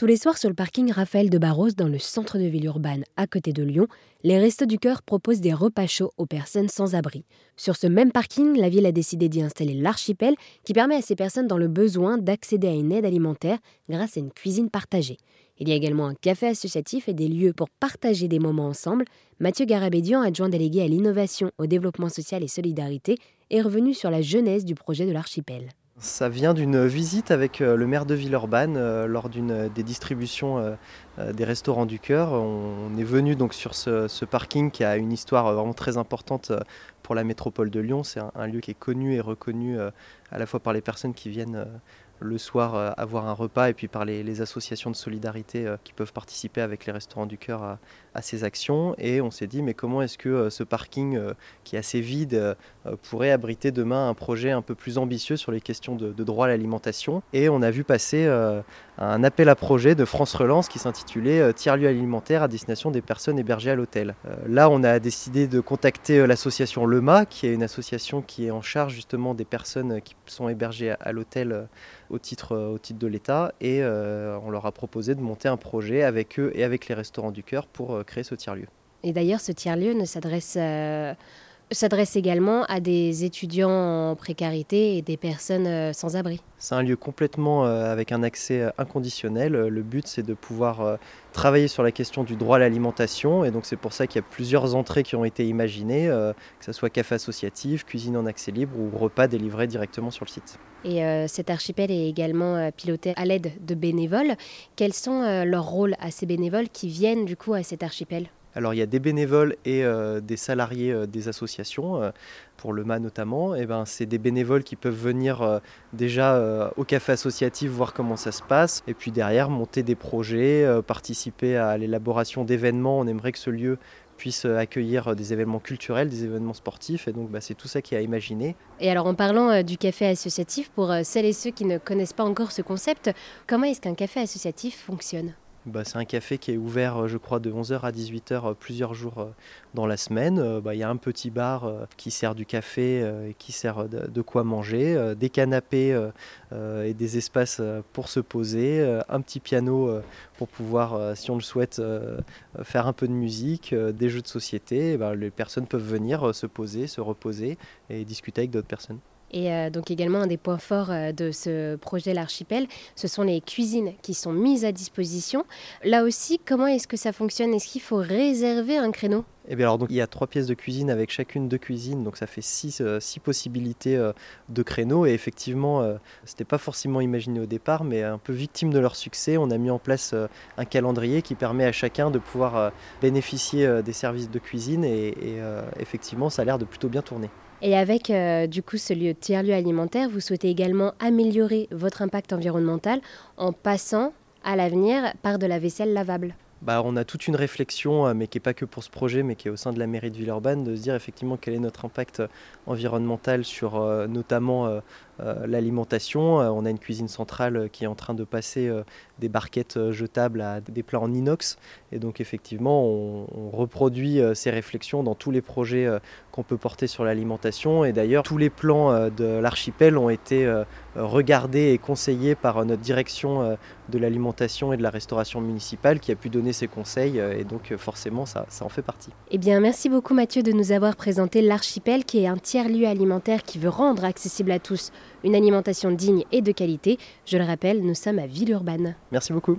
Tous les soirs sur le parking Raphaël de Barros dans le centre de ville urbaine à côté de Lyon, les Restos du Cœur proposent des repas chauds aux personnes sans abri. Sur ce même parking, la ville a décidé d'y installer l'archipel qui permet à ces personnes dans le besoin d'accéder à une aide alimentaire grâce à une cuisine partagée. Il y a également un café associatif et des lieux pour partager des moments ensemble. Mathieu Garabédian, adjoint délégué à l'innovation, au développement social et solidarité, est revenu sur la jeunesse du projet de l'archipel. Ça vient d'une visite avec euh, le maire de Villeurbanne euh, lors d'une euh, des distributions des restaurants du cœur. On est venu donc sur ce, parking qui a une histoire vraiment très importante pour la métropole de Lyon. C'est un, lieu qui est connu et reconnu à la fois par les personnes qui viennent le soir euh, avoir un repas et puis par les, associations de solidarité euh, qui peuvent participer avec les restaurants du cœur à, ces actions. Et on s'est dit mais comment est-ce que euh, ce parking qui est assez vide pourrait abriter demain un projet un peu plus ambitieux sur les questions de, droit à l'alimentation? Et on a vu passer un appel à projet de France Relance qui s'intitulait Tiers-lieu alimentaire à destination des personnes hébergées à l'hôtel. là on a décidé de contacter l'association LEMA qui est une association qui est en charge justement des personnes qui sont hébergées à l'hôtel au titre, au titre de l'État et euh, on leur a proposé de monter un projet avec eux et avec les restaurants du cœur pour euh, créer ce tiers-lieu. Et d'ailleurs, ce tiers-lieu ne s'adresse euh, s'adresse également à des étudiants en précarité et des personnes euh, sans abri. C'est un lieu complètement euh, avec un accès euh, inconditionnel. Le but, c'est de pouvoir travailler sur la question du droit à l'alimentation. Et donc, c'est pour ça qu'il y a plusieurs entrées qui ont été imaginées, que ce soit café associatif, cuisine en accès libre ou repas délivrés directement sur le site. Et cet archipel est également piloté à l'aide de bénévoles. Quels sont leurs rôles à ces bénévoles qui viennent du coup à cet archipel? Alors il y a des bénévoles et euh, des salariés euh, des associations, euh, pour le MA notamment. Et ben, c'est des bénévoles qui peuvent venir déjà au café associatif voir comment ça se passe, et puis derrière monter des projets, participer à l'élaboration d'événements. On aimerait que ce lieu puisse accueillir des événements culturels, des événements sportifs. Et donc, bah, c'est tout ça qui a imaginé. Et alors, en parlant du café associatif, pour celles et ceux qui ne connaissent pas encore ce concept, comment est-ce qu'un café associatif fonctionne? Bah, c'est un café qui est ouvert, euh, je crois, de 11h à 18h euh, plusieurs jours euh, dans la semaine. Bah, il y a un petit bar qui sert du café et qui sert de, quoi manger, des canapés et des espaces pour se poser, un petit piano pour pouvoir, si on le souhaite, faire un peu de musique, des jeux de société. Bah, les personnes peuvent venir se poser, se reposer et discuter avec d'autres personnes. Et euh, donc également un des points forts euh, de ce projet l'archipel, ce sont les cuisines qui sont mises à disposition. Là aussi, comment est-ce que ça fonctionne? Est-ce qu'il faut réserver un créneau? Eh bien alors donc il y a trois pièces de cuisine avec chacune deux cuisines, donc ça fait six, euh, six possibilités de créneaux. Et effectivement, ce c'était pas forcément imaginé au départ, mais un peu victime de leur succès, on a mis en place un calendrier qui permet à chacun de pouvoir bénéficier des services de cuisine. et effectivement, ça a l'air de plutôt bien tourner. Et avec euh, du coup ce lieu tiers-lieu alimentaire, vous souhaitez également améliorer votre impact environnemental en passant à l'avenir par de la vaisselle lavable. Bah, on a toute une réflexion, euh, mais qui n'est pas que pour ce projet, mais qui est au sein de la mairie de Villeurbanne, de se dire effectivement quel est notre impact environnemental sur euh, notamment l'alimentation. On a une cuisine centrale qui est en train de passer des barquettes jetables à des plats en inox. Et donc effectivement, on, reproduit ces réflexions dans tous les projets qu'on peut porter sur l'alimentation. Et d'ailleurs, tous les plans euh, de l'archipel ont été euh, regardés et conseillés par euh, notre direction de l'alimentation et de la restauration municipale qui a pu donner ses conseils. Et donc forcément, ça, ça en fait partie. Eh bien, merci beaucoup Mathieu de nous avoir présenté l'archipel qui est un tiers-lieu alimentaire qui veut rendre accessible à tous une alimentation digne et de qualité. Je le rappelle, nous sommes à Villeurbanne. Merci beaucoup.